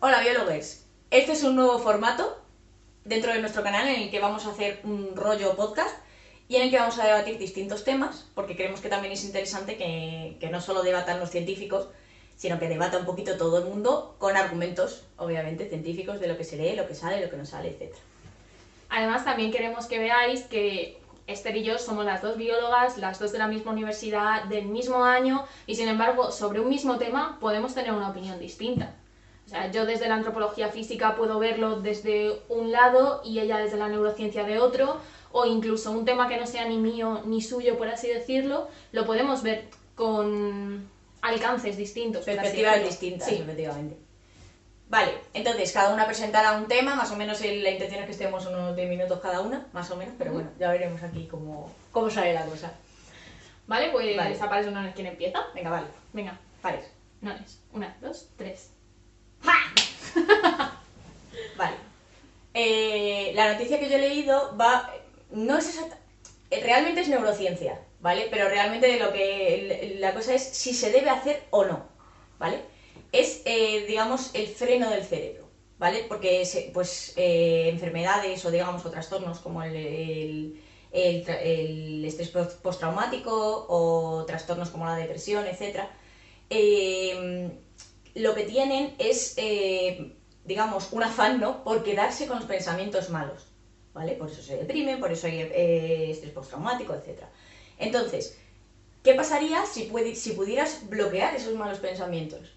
Hola biólogos, este es un nuevo formato dentro de nuestro canal en el que vamos a hacer un rollo podcast y en el que vamos a debatir distintos temas porque creemos que también es interesante que, que no solo debatan los científicos, sino que debata un poquito todo el mundo con argumentos, obviamente, científicos de lo que se lee, lo que sale, lo que no sale, etc. Además, también queremos que veáis que Esther y yo somos las dos biólogas, las dos de la misma universidad, del mismo año, y sin embargo, sobre un mismo tema podemos tener una opinión distinta. O sea, yo desde la antropología física puedo verlo desde un lado y ella desde la neurociencia de otro, o incluso un tema que no sea ni mío ni suyo, por así decirlo, lo podemos ver con alcances distintos. Perspectivas distintas, Sí. efectivamente. Vale, entonces cada una presentará un tema, más o menos la intención es que estemos unos 10 minutos cada una, más o menos, pero bueno, ya veremos aquí cómo, cómo sale la cosa. Vale, pues Vale. eso no es quien empieza. Venga, vale, Venga, pares. no es. Una, dos, tres. Vale. Eh, la noticia que yo he leído va. No es exacta. eh, Realmente es neurociencia, ¿vale? Pero realmente lo que. La cosa es si se debe hacer o no, ¿vale? Es, eh, digamos, el freno del cerebro, ¿vale? Porque, pues, enfermedades o, digamos, o trastornos como el, el, el el estrés post- postraumático o trastornos como la depresión, eh, lo que tienen es, eh, digamos, un afán, ¿no? Por quedarse con los pensamientos malos, ¿vale? Por eso se deprimen, por eso hay eh, estrés postraumático, etc. Entonces, ¿qué pasaría si, pudieras bloquear esos malos pensamientos?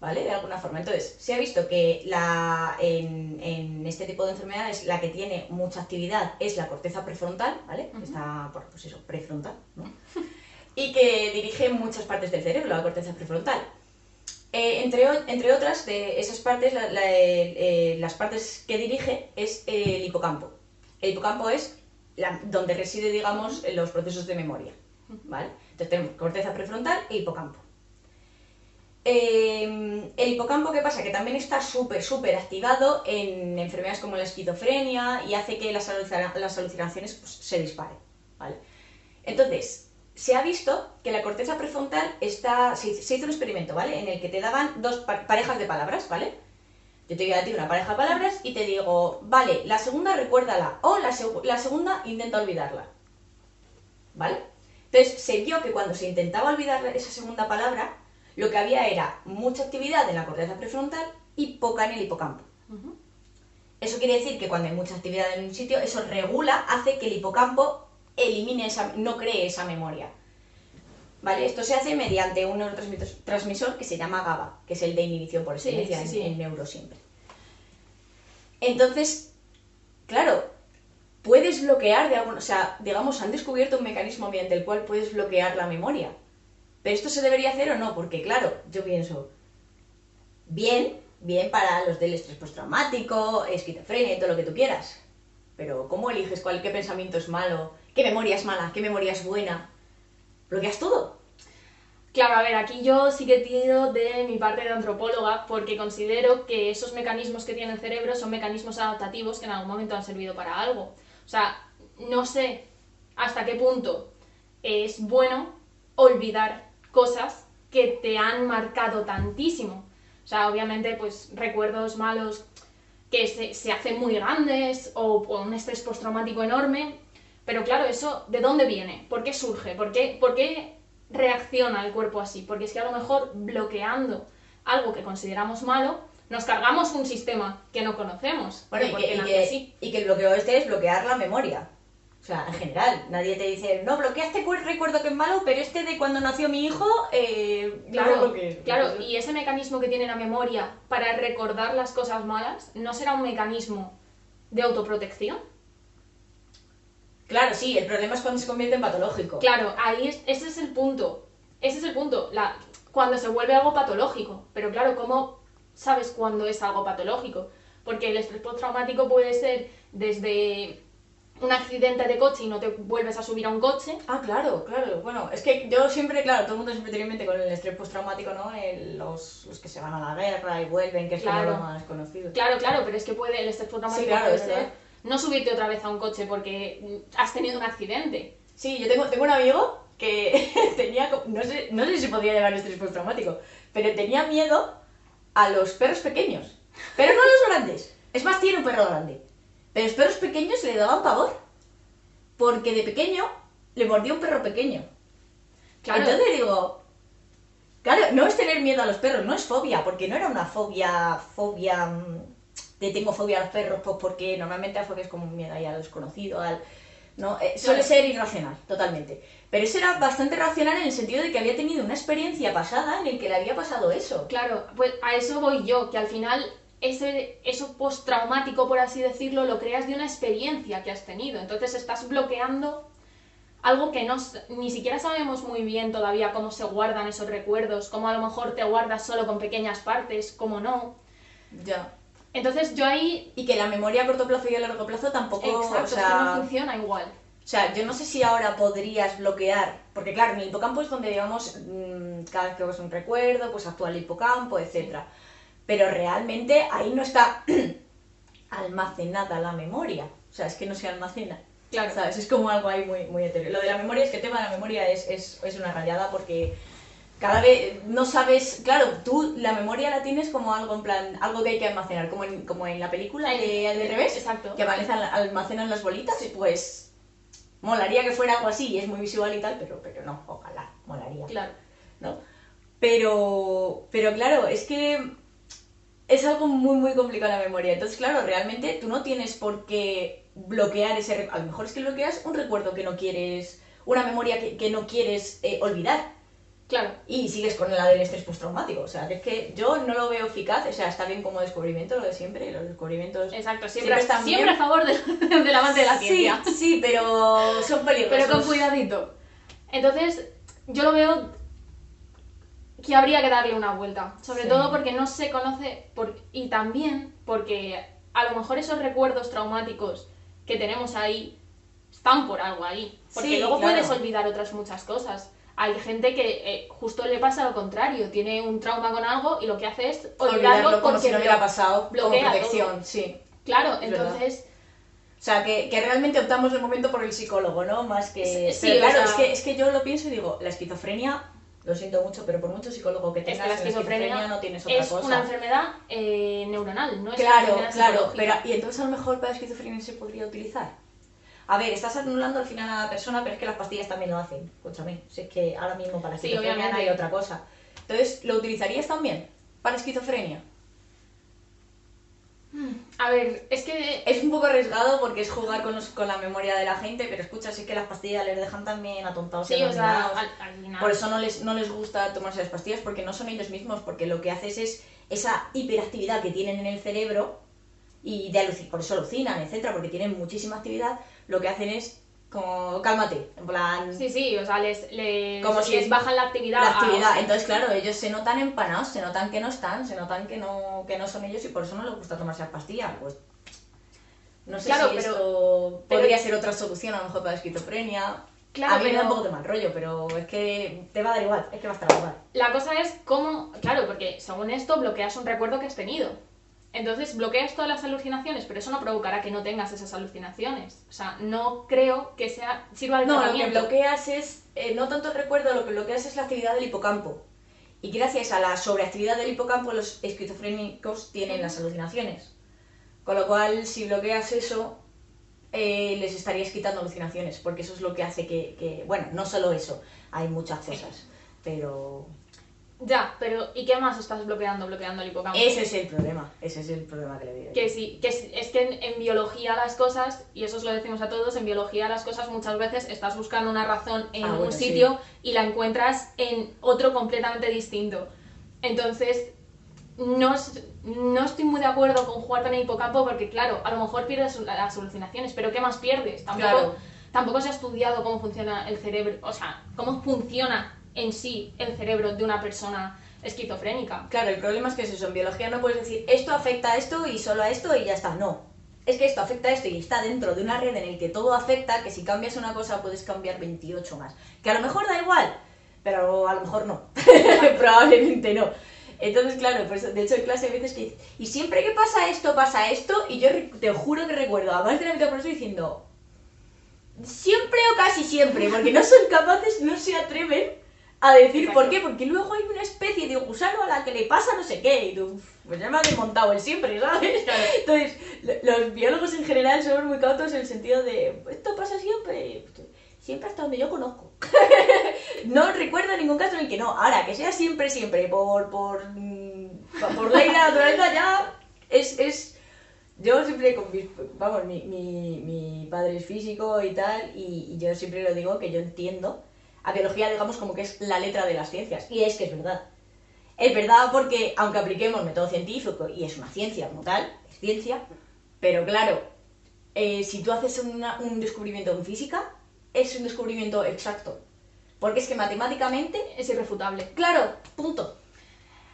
¿Vale? De alguna forma. Entonces, se ha visto que la, en, en este tipo de enfermedades la que tiene mucha actividad es la corteza prefrontal, ¿vale? Que está, por, pues eso, prefrontal, ¿no? y que dirige muchas partes del cerebro, la corteza prefrontal. Eh, entre, entre otras de esas partes, eh, las partes que dirige es eh, el hipocampo. El hipocampo es donde reside, digamos, los procesos de memoria. ¿vale? Entonces tenemos corteza prefrontal e hipocampo. El hipocampo, ¿qué pasa? Que también está súper, súper activado en enfermedades como la esquizofrenia y hace que las alucinaciones pues, se disparen. ¿vale? Entonces, se ha visto que la corteza prefrontal está. Se, hizo- se hizo un experimento, ¿vale? En el que te daban dos pa- parejas de palabras, ¿vale? Yo te doy a ti una pareja de palabras y te digo, vale, la segunda recuérdala o la, seg- la segunda intenta olvidarla. ¿Vale? Entonces se vio que cuando se intentaba olvidar esa segunda palabra, lo que había era mucha actividad en la corteza prefrontal y poca en el hipocampo. Eso quiere decir que cuando hay mucha actividad en un sitio, eso regula, hace que el hipocampo elimine esa, no cree esa memoria. ¿Vale? Esto se hace mediante un neurotransmisor que se llama GABA, que es el de inhibición por Sí, excelencia sí, en- en, neuro siempre. Entonces, claro, puedes bloquear de algún, o sea, digamos, han descubierto un mecanismo mediante el cual puedes bloquear la memoria. Pero esto se debería hacer o no, porque claro, yo pienso, bien, bien para los del estrés postraumático, esquizofrenia y todo lo que tú quieras. Pero ¿cómo eliges cuál, qué pensamiento es malo, qué memoria es mala, qué memoria es buena? Bloqueas todo. Claro, a ver, aquí yo sí que tiro de mi parte de antropóloga porque considero que esos mecanismos que tiene el cerebro son mecanismos adaptativos que en algún momento han servido para algo. O sea, no sé hasta qué punto es bueno olvidar cosas que te han marcado tantísimo. O sea, obviamente, pues recuerdos malos que se, se hacen muy grandes o, o un estrés postraumático enorme. Pero claro, eso, ¿de dónde viene? ¿Por qué surge? ¿Por qué, por qué reacciona el cuerpo así? Porque es que a lo mejor bloqueando algo que consideramos malo, nos cargamos un sistema que no conocemos. Bueno, y que, y que- así. y que el bloqueo este es bloquear la memoria. O sea, en general, nadie te dice, no, bloquea este cu- recuerdo que es malo, pero este de cuando nació mi hijo, eh, Claro, bloquees". claro, y ese mecanismo que tiene la memoria para recordar las cosas malas, ¿no será un mecanismo de autoprotección? Claro, sí, el problema es cuando se convierte en patológico. Claro, ahí es, ese es el punto. Ese es el punto. La, cuando se vuelve algo patológico. Pero claro, ¿cómo sabes cuándo es algo patológico? Porque el estrés postraumático puede ser desde un accidente de coche y no te vuelves a subir a un coche. Ah, claro, claro. Bueno, es que yo siempre, claro, todo el mundo siempre tiene en mente con el estrés postraumático, ¿no? El- los, los que se van a la guerra y vuelven, que es Claro. lo más conocido. Claro, claro, pero es que puede, el estrés postraumático Sí, claro, puede ser. No subirte otra vez a un coche porque has tenido un accidente. Sí, yo tengo, tengo un amigo que tenía, no sé, no sé si podía llevar estrés postraumático, pero tenía miedo a los perros pequeños. Pero no los grandes. Es más, tiene un perro grande. Pero los perros pequeños le daban pavor. Porque de pequeño le mordió un perro pequeño. Claro. Entonces digo, claro, no es tener miedo a los perros, no es fobia, porque no era una fobia, fobia mm, de tengo fobia a los perros, pues porque normalmente la fobia es como un miedo ahí a lo desconocido, al... ¿no? Eh, suele ser irracional, totalmente. Pero eso era bastante racional en el sentido de que había tenido una experiencia pasada en el que le había pasado eso. Claro, pues a eso voy yo, que al final ese, eso postraumático, por así decirlo, lo creas de una experiencia que has tenido. Entonces estás bloqueando algo que no, ni siquiera sabemos muy bien todavía cómo se guardan esos recuerdos, cómo a lo mejor te guardas solo con pequeñas partes, cómo no. Ya. Entonces yo ahí... Y que la memoria a corto plazo y a largo plazo tampoco, Exacto, o es que sea, no funciona igual. O sea, yo no sé si ahora podrías bloquear, porque claro, en el hipocampo es donde, digamos, mm, cada vez que ves un recuerdo, pues actúa el hipocampo, etcétera. Pero realmente ahí no está almacenada la memoria. O sea, es que no se almacena. Claro. ¿Sabes? Es como algo ahí muy, muy etéreo. Lo de la memoria es que el tema de la memoria es, es, es una rayada porque cada vez no sabes, claro, tú la memoria la tienes como algo en plan, algo que hay que almacenar, como en, como en la película de, de revés, Exacto. que almacenan, las bolitas, pues molaría que fuera algo así, y es muy visual y tal, pero, pero no, ojalá, molaría. Claro. ¿no? Pero, pero claro, es que es algo muy, muy complicado la memoria. Entonces, claro, realmente tú no tienes por qué bloquear ese... A lo mejor es que bloqueas un recuerdo que no quieres, una memoria que, que no quieres eh, olvidar. Claro. Y sigues con la del estrés postraumático. O sea, que es que yo no lo veo eficaz. O sea, está bien como descubrimiento, lo de siempre. Los descubrimientos... Exacto, Siempre siempre, están siempre bien. a favor de- del avance de la Sí, ciencia. sí, pero son peligrosos. Pero con cuidadito. Entonces, yo lo veo que habría que darle una vuelta. Sobre Sí. todo porque no se conoce por- y también porque a lo mejor esos recuerdos traumáticos que tenemos ahí están por algo ahí. Porque Sí, luego claro. puedes olvidar otras muchas cosas. Hay gente que eh, justo le pasa lo contrario, tiene un trauma con algo y lo que hace es olvidarlo, Olvidarlo como si no hubiera pasado, como bloquea protección, todo. sí. Claro, Es verdad. entonces O sea, que, que realmente optamos de momento por el psicólogo, ¿no? Más que... Sí, Pero o claro, sea- es, que, es que yo lo pienso y digo, la esquizofrenia, lo siento mucho, pero por mucho psicólogo que es tengas, que la en esquizofrenia, no tienes otra es cosa. una enfermedad eh, neuronal, no es una Claro, enfermedad claro, pero y entonces a lo mejor para la esquizofrenia se podría utilizar. A ver, estás anulando al final a la persona, pero es que las pastillas también lo hacen. Escúchame, si es que ahora mismo para la Sí, esquizofrenia no hay otra cosa. Entonces, ¿lo utilizarías también para esquizofrenia? A ver, es que Es un poco arriesgado porque es jugar con, los- con la memoria de la gente, pero escucha, sí que las pastillas les dejan también atontados y sí, o sea, adormilados. al, al final. Por eso no les, no les gusta tomarse las pastillas, porque no son ellos mismos, porque lo que haces es esa hiperactividad que tienen en el cerebro y de por eso alucinan, etcétera, porque tienen muchísima actividad, lo que hacen es como cálmate, en plan Sí, sí, o sea, les, les, Como si les es bajan la actividad. la a- actividad. Entonces, claro, ellos se notan empanados, se notan que no están, se notan que no, que no son ellos y por eso no les gusta tomarse las pastillas. Pues no sé Claro, si pero- esto pero- podría ser otra solución a lo mejor para la esquizofrenia. Claro, a mí me da pero- un poco de mal rollo, pero es que te va a dar igual, es que va a estar igual. La cosa es cómo, claro, porque según esto bloqueas un recuerdo que has tenido. Entonces bloqueas todas las alucinaciones, pero eso no provocará que no tengas esas alucinaciones. O sea, no creo que sea sirva de No, lo que bloqueas es, eh, no tanto el recuerdo, lo que bloqueas es la actividad del hipocampo. Y gracias a la sobreactividad del hipocampo, los esquizofrénicos tienen las alucinaciones. Con lo cual, si bloqueas eso, eh, les estarías quitando alucinaciones, porque eso es lo que hace que, que- bueno, no solo eso, hay muchas cosas, pero Ya, pero ¿y qué más estás bloqueando, bloqueando el hipocampo? ese es el problema, ese es el problema que le digo. Que sí, que es, es que en, en biología las cosas, y eso os lo decimos a todos, en biología las cosas muchas veces estás buscando una razón en Ah, un bueno, sí. sitio y la encuentras en otro completamente distinto. Entonces, no, no estoy muy de acuerdo con jugar con el hipocampo porque, claro, a lo mejor pierdes las alucinaciones, pero ¿qué más pierdes? Tampoco, Claro. tampoco se ha estudiado cómo funciona el cerebro, o sea, cómo funciona en sí el cerebro de una persona esquizofrénica. Claro, el problema es que es eso, en biología no puedes decir esto afecta a esto y solo a esto y ya está, no. Es que esto afecta a esto y está dentro de una red en el que todo afecta, que si cambias una cosa puedes cambiar 28 más. Que a lo mejor da igual, pero a lo mejor no. Probablemente no. Entonces, claro, pues de hecho en clase hay veces que dices, y siempre que pasa esto, pasa esto, y yo te juro que recuerdo a más de la mitad por eso diciendo, siempre o casi siempre, porque no son capaces, no se atreven a decir por qué, porque luego hay una especie de gusano a la que le pasa no sé qué, y tú, pues ya me ha desmontado el siempre, ¿sabes? Claro. Entonces, lo- los biólogos en general somos muy cautos en el sentido de, esto pasa siempre, siempre hasta donde yo conozco. no recuerdo ningún caso en el que no. Ahora, que sea siempre, siempre, por, por, mm, por ley de la naturaleza, ya es, es... Yo siempre, con mis- vamos, mi, mi, mi padre es físico y tal, y, y yo siempre lo digo que yo entiendo a biología, digamos, como que es la letra de las ciencias, y es que es verdad. Es verdad porque, aunque apliquemos método científico, y es una ciencia como tal, es ciencia, pero claro, eh, si tú haces una- un descubrimiento en física, es un descubrimiento exacto. Porque es que matemáticamente, Es irrefutable. claro, punto.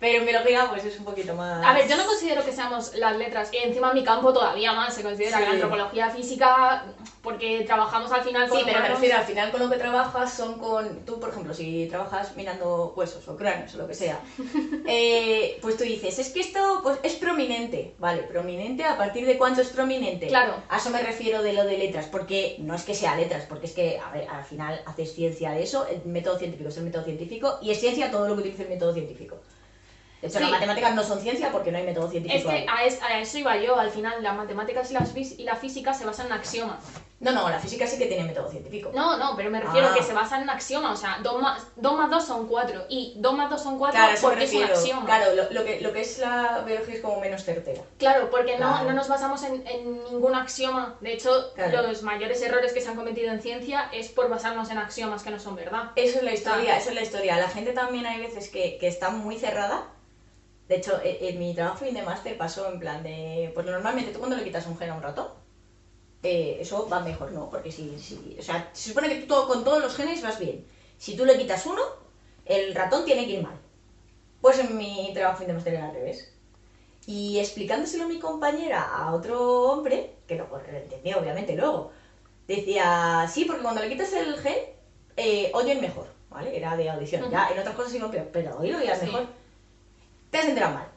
Pero en biología, pues es un poquito más. A ver, yo no considero que seamos las letras, y encima mi campo todavía más se considera Sí. la antropología física, porque trabajamos al final con Sí, pero me refiero al final con lo que trabajas son con. Tú, por ejemplo, si trabajas mirando huesos o cráneos o lo que sea, eh, pues tú dices, es que esto pues, es prominente. Vale, prominente, ¿a partir de cuánto es prominente? Claro. A eso me refiero de lo de letras, porque no es que sea letras, porque es que, a ver, al final haces ciencia de eso, el método científico es el método científico y es ciencia todo lo que utiliza el método científico. De hecho, Sí. las matemáticas no son ciencia porque no hay método científico. Es que a, es- a eso iba yo, al final las matemáticas y, las y la física se basan en axiomas. No, no, la física sí que tiene método científico. No, no, pero me refiero Ah. que se basan en axiomas, o sea, 2 más, 2 más 2 son 4 y 2 más 2 son 4 Claro, a porque es un axioma. Claro, lo, lo que, lo que es la biología es como menos certera. Claro, porque no, Claro. no nos basamos en, en ningún axioma. De hecho, Claro. los mayores errores que se han cometido en ciencia es por basarnos en axiomas que no son verdad. Eso es la historia, Claro. eso es la historia. La gente también hay veces que, que está muy cerrada. De hecho, e- en, mi trabajo fin de máster pasó en plan de... Pues normalmente tú cuando le quitas un gen a un ratón, eh, eso va mejor, ¿no? Porque si, si... O sea, se supone que tú todo- con todos los genes vas bien. Si tú le quitas uno, el ratón tiene que ir mal. Pues en mi trabajo fin de máster era al revés. Y explicándoselo a mi compañera a otro hombre, que lo lo entendió obviamente luego, decía, sí, porque cuando le quitas el gen, eh, oyen mejor, ¿vale? Era de audición. Ujú. Ya en otras cosas iban peor, pero oír oías Sí. mejor. Te has enterado mal.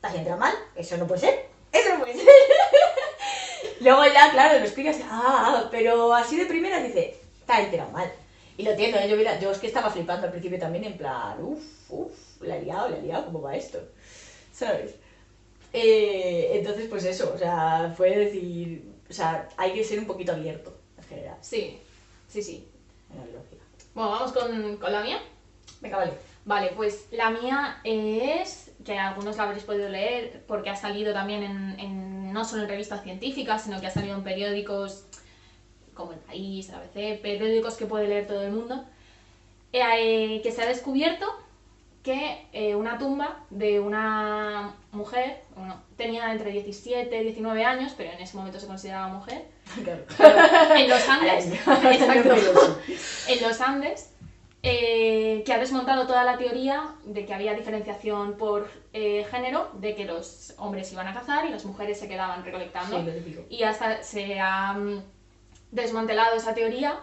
¿Te has enterado mal? Eso no puede ser. Eso no puede ser. Luego ya, claro, lo explicas, ah, pero así de primera dice, te has enterado mal. Y lo entiendo, ¿eh? yo, mira, yo es que estaba flipando al principio también, en plan, uff, uff, la he liado, la he liado, ¿cómo va esto? ¿Sabes? Eh, entonces, pues eso, o sea, fue decir, o sea, hay que ser un poquito abierto, en general, Sí, sí, sí. en la biología. Bueno, vamos con, con la mía. Venga, vale. Vale, pues la mía es, que algunos la habréis podido leer, porque ha salido también en, en- no solo en revistas científicas, sino que ha salido en periódicos como El País, ABC, periódicos que puede leer todo el mundo, eh, que se ha descubierto que eh, una tumba de una mujer, bueno, tenía entre 17 y 19 años, pero en ese momento se consideraba mujer, Claro. en los Andes, exacto, en los Andes, eh, que ha desmontado toda la teoría de que había diferenciación por eh, género, de que los hombres iban a cazar y las mujeres se quedaban recolectando. Sí. Y hasta se ha mm, desmantelado esa teoría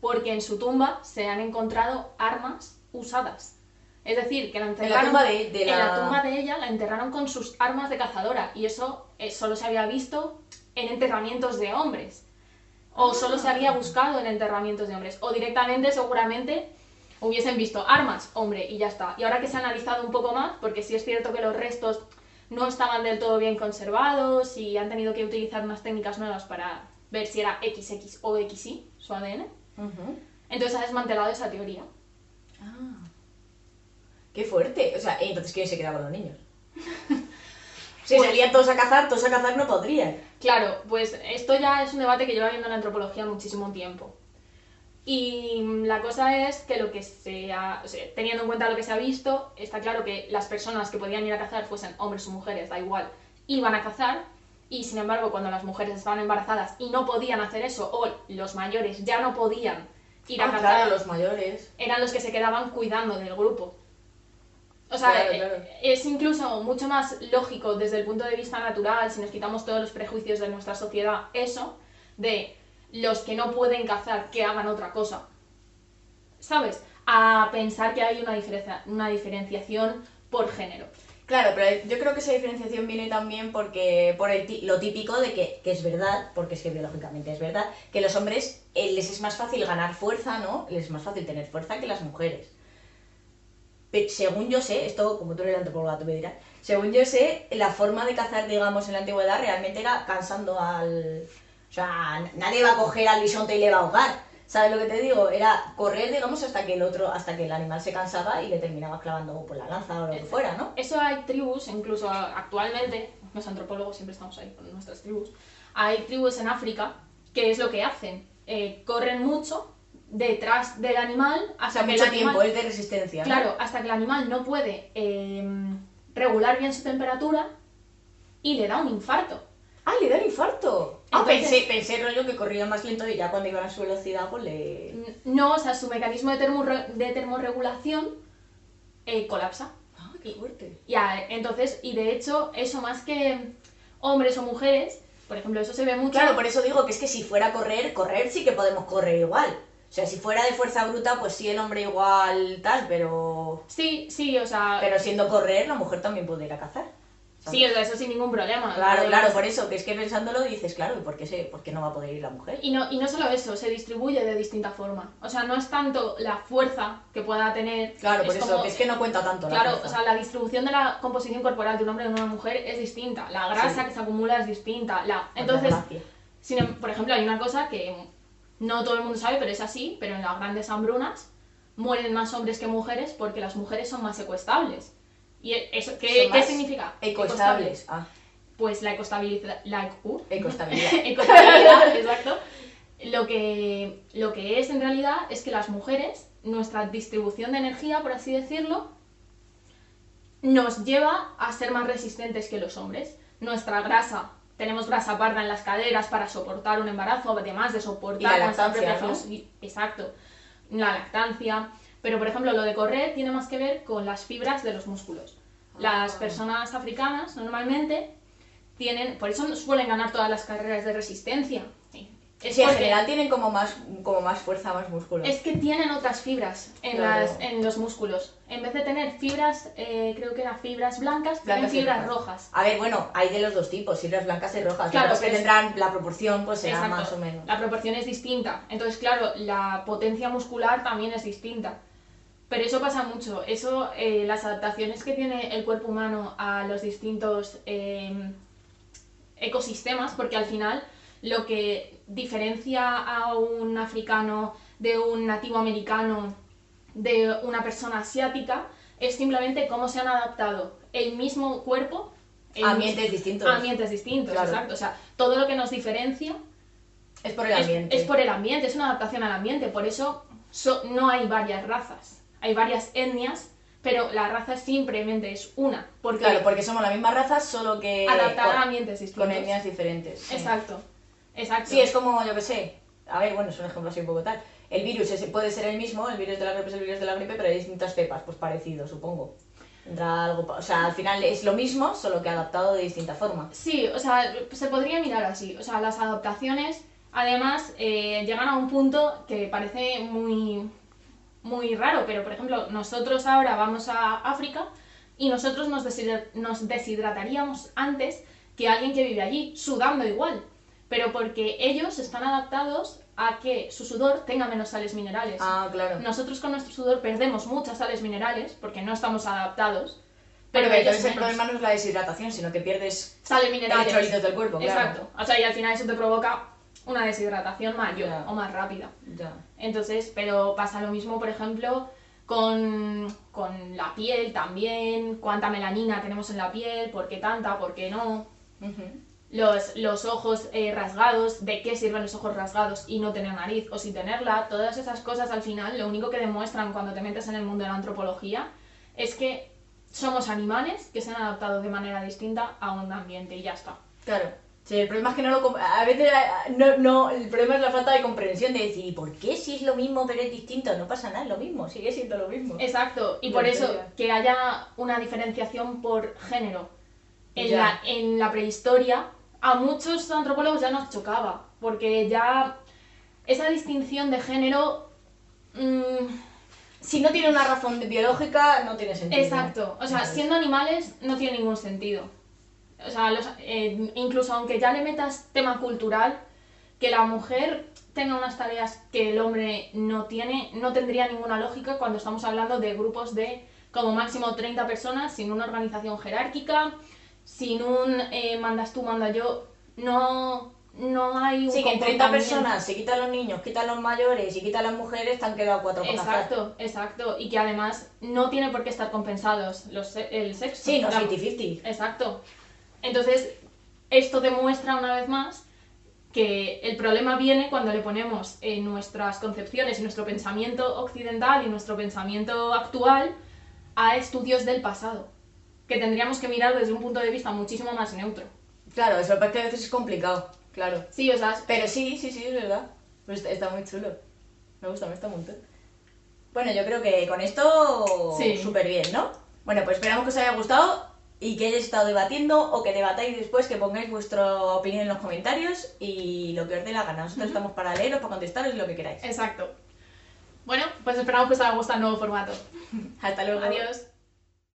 porque en su tumba se han encontrado armas usadas. Es decir, que la enterraron tumba de- de en la- la tumba de ella la enterraron con sus armas de cazadora y eso eh, solo se había visto en enterramientos de hombres o solo se había buscado en enterramientos de hombres o directamente seguramente hubiesen visto armas, hombre, y ya está. Y ahora que se ha analizado un poco más, porque sí es cierto que los restos no estaban del todo bien conservados y han tenido que utilizar unas técnicas nuevas para ver si era XX o XY su ADN, entonces ha desmantelado esa teoría. Ah. Qué fuerte. O sea, entonces ¿quién se queda con los niños? Si Pues- salían todos a cazar, todos a cazar no podrían. Claro, pues esto ya es un debate que lleva viendo en la antropología muchísimo tiempo. Y la cosa es que lo que se ha, o sea, teniendo en cuenta lo que se ha visto, está claro que las personas que podían ir a cazar, fuesen hombres o mujeres, da igual, iban a cazar. Y sin embargo, cuando las mujeres estaban embarazadas y no podían hacer eso, o los mayores ya no podían ir a Ah, cazar, claro, los mayores. eran los que se quedaban cuidando del grupo. O sea, Claro, eh, claro. es incluso mucho más lógico desde el punto de vista natural, si nos quitamos todos los prejuicios de nuestra sociedad, eso de los que no pueden cazar que hagan otra cosa. ¿Sabes? A pensar que hay una, diferencia, una diferenciación por género. Claro, pero yo creo que esa diferenciación viene también porque por lo típico de que, que es verdad, porque es que biológicamente es verdad, que los hombres eh, les es más fácil ganar fuerza, ¿no? Les es más fácil tener fuerza que las mujeres. según yo sé, esto como tú eres antropóloga, tú me dirás, según yo sé, la forma de cazar, digamos, en la antigüedad realmente era cansando al... O sea, nadie va a coger al bisonte y le va a ahogar. ¿Sabes lo que te digo? Era correr, digamos, hasta que el otro, hasta que el animal se cansaba y le terminaba clavando por la lanza o lo que fuera, ¿no? Eso hay tribus, incluso actualmente, los antropólogos siempre estamos ahí con nuestras tribus, hay tribus en África que es lo que hacen, eh, corren mucho detrás del animal O hasta sea, que mucho el animal, tiempo, es de resistencia. ¿no? claro, hasta que el animal no puede eh, regular bien su temperatura y le da un infarto. ¡Ah, le da un infarto! Ah, Entonces- pensé, pensé rollo que corría más lento y ya cuando iban a su velocidad, pues le... No, o sea, su mecanismo de, termorre- de termorregulación eh, colapsa. ¡Ah, qué fuerte! Ya, entonces, y de hecho, eso más que hombres o mujeres, por ejemplo, eso se ve mucho. Claro, por eso digo que es que si fuera a correr, correr sí que podemos correr igual. O sea, si fuera de fuerza bruta, pues sí, el hombre igual tal, pero... Sí, sí, o sea, Pero siendo correr, la mujer también puede ir a cazar. Sí, o sea, eso sin ningún problema. Claro, claro, por eso, que es que pensándolo dices, claro, ¿y por qué, se, por qué no va a poder ir la mujer? Y no, y no solo eso, se distribuye de distinta forma. O sea, no es tanto la fuerza que pueda tener. Claro, por es eso, como- que es que no cuenta tanto la Claro, o sea, la distribución de la composición corporal de un hombre y de una mujer es distinta. La grasa Sí. que se acumula es distinta. La... Entonces, sin em- por ejemplo, hay una cosa que no todo el mundo sabe, pero es así, pero en las grandes hambrunas mueren más hombres que mujeres porque las mujeres son más ecuestables. ¿Y e- eso qué, qué significa? Ecoestables. Ah, Pues la ecostabilidad, la, uh, ecostabilidad. ecostabilidad, exacto. Lo que, lo que es en realidad es que las mujeres, nuestra distribución de energía, por así decirlo, nos lleva a ser más resistentes que los hombres. Nuestra grasa, tenemos grasa parda en las caderas para soportar un embarazo, además de soportar Y la lactancia, ¿no? Exacto, la lactancia. Pero, por ejemplo, lo de correr tiene más que ver con las fibras de los músculos. Las Ah. personas africanas normalmente tienen, por eso suelen ganar todas las carreras de resistencia. Sí. Es Sí, en general tienen como más, como más fuerza, más músculo. es que tienen otras fibras en, Claro. las, en los músculos. En vez de tener fibras, eh, creo que eran fibras blancas, tienen Blancas fibras rojas. rojas. A ver, bueno, hay de los dos tipos, fibras blancas y rojas. Claro, que pero es- tendrán la proporción, pues será Exacto. más o menos. La proporción es distinta. Entonces, claro, la potencia muscular también es distinta. Pero eso pasa mucho. Eso, eh, las adaptaciones que tiene el cuerpo humano a los distintos eh, ecosistemas, porque al final lo que diferencia a un africano de un nativo americano de una persona asiática es simplemente cómo se han adaptado el mismo cuerpo el Ambientes distintos. ambientes distintos Claro. exacto o sea todo lo que nos diferencia Es por el es, ambiente. es por el ambiente, es una adaptación al ambiente, por eso so- no hay varias razas, hay varias etnias, pero la raza simplemente es una, porque Claro, porque somos la misma raza, solo que adaptada a ambientes distintos. con etnias diferentes. sí. Exacto, exacto. Sí, es como, yo que sé, a ver, bueno, es un ejemplo así un poco tal. El virus puede ser el mismo, el virus de la gripe es el virus de la gripe, pero hay distintas cepas, pues parecido, supongo. Algo, o sea, al final es lo mismo, solo que adaptado de distinta forma. Sí, o sea, se podría mirar así. O sea, las adaptaciones, además, eh, llegan a un punto que parece muy, muy raro, pero por ejemplo, nosotros ahora vamos a África y nosotros nos, deshidra- nos deshidrataríamos antes que alguien que vive allí, sudando igual. Pero porque ellos están adaptados a que su sudor tenga menos sales minerales. Ah, claro. Nosotros con nuestro sudor perdemos muchas sales minerales porque no estamos adaptados. pero entonces el problema no es la deshidratación, sino que pierdes sales minerales. electrolitos del cuerpo, claro. Exacto. O sea, y al final eso te provoca una deshidratación mayor o más rápida. Ya. Entonces, pero pasa lo mismo, por ejemplo, con, con la piel también, cuánta melanina tenemos en la piel, por qué tanta, por qué no. Los, los ojos eh, rasgados, de qué sirven los ojos rasgados y no tener nariz o sin tenerla, todas esas cosas al final lo único que demuestran cuando te metes en el mundo de la antropología es que somos animales que se han adaptado de manera distinta a un ambiente y ya está. Claro. Sí, el problema es que no lo... A veces eh, no, no, el problema es la falta de comprensión de decir, ¿y por qué si es lo mismo pero es distinto? No pasa nada, es lo mismo, sigue siendo lo mismo. Exacto, y por eso que haya una diferenciación por género en Ya. la, en la prehistoria, a muchos antropólogos ya nos chocaba, porque ya esa distinción de género... mm, Si no tiene una razón biológica, no tiene sentido. exacto, o sea, siendo animales no tiene ningún sentido. O sea, los- eh, incluso aunque ya le metas tema cultural, que la mujer tenga unas tareas que el hombre no tiene, no tendría ninguna lógica cuando estamos hablando de grupos de como máximo 30 personas, sin una organización jerárquica, sin un eh, mandas tú, manda yo. No, no hay un Sí, que en 30 comportamiento. personas, si quitan los niños, quitan los mayores y quitan las mujeres, te han quedado cuatro hacer. Exacto, exacto. Y que además no tiene por qué estar compensados los, se- el sexo. Sí, no La- 50-50. Exacto. Entonces, esto demuestra una vez más que el problema viene cuando le ponemos en nuestras concepciones y nuestro pensamiento occidental y nuestro pensamiento actual a estudios del pasado, que tendríamos que mirar desde un punto de vista muchísimo más neutro. Claro, eso es que a veces es complicado, claro. Sí, o sea, Pero sí, sí, sí, es verdad. Pues está, está muy chulo. Me gusta, me un montón. Bueno, yo creo que con esto Sí. súper bien, ¿no? Bueno, pues esperamos que os haya gustado y que hayáis estado debatiendo o que debatáis después, que pongáis vuestra opinión en los comentarios y lo que os dé la gana. Nosotros estamos para leeros, para contestaros y lo que queráis. exacto. Bueno, pues esperamos que os haya gustado el nuevo formato. Hasta luego. Adiós.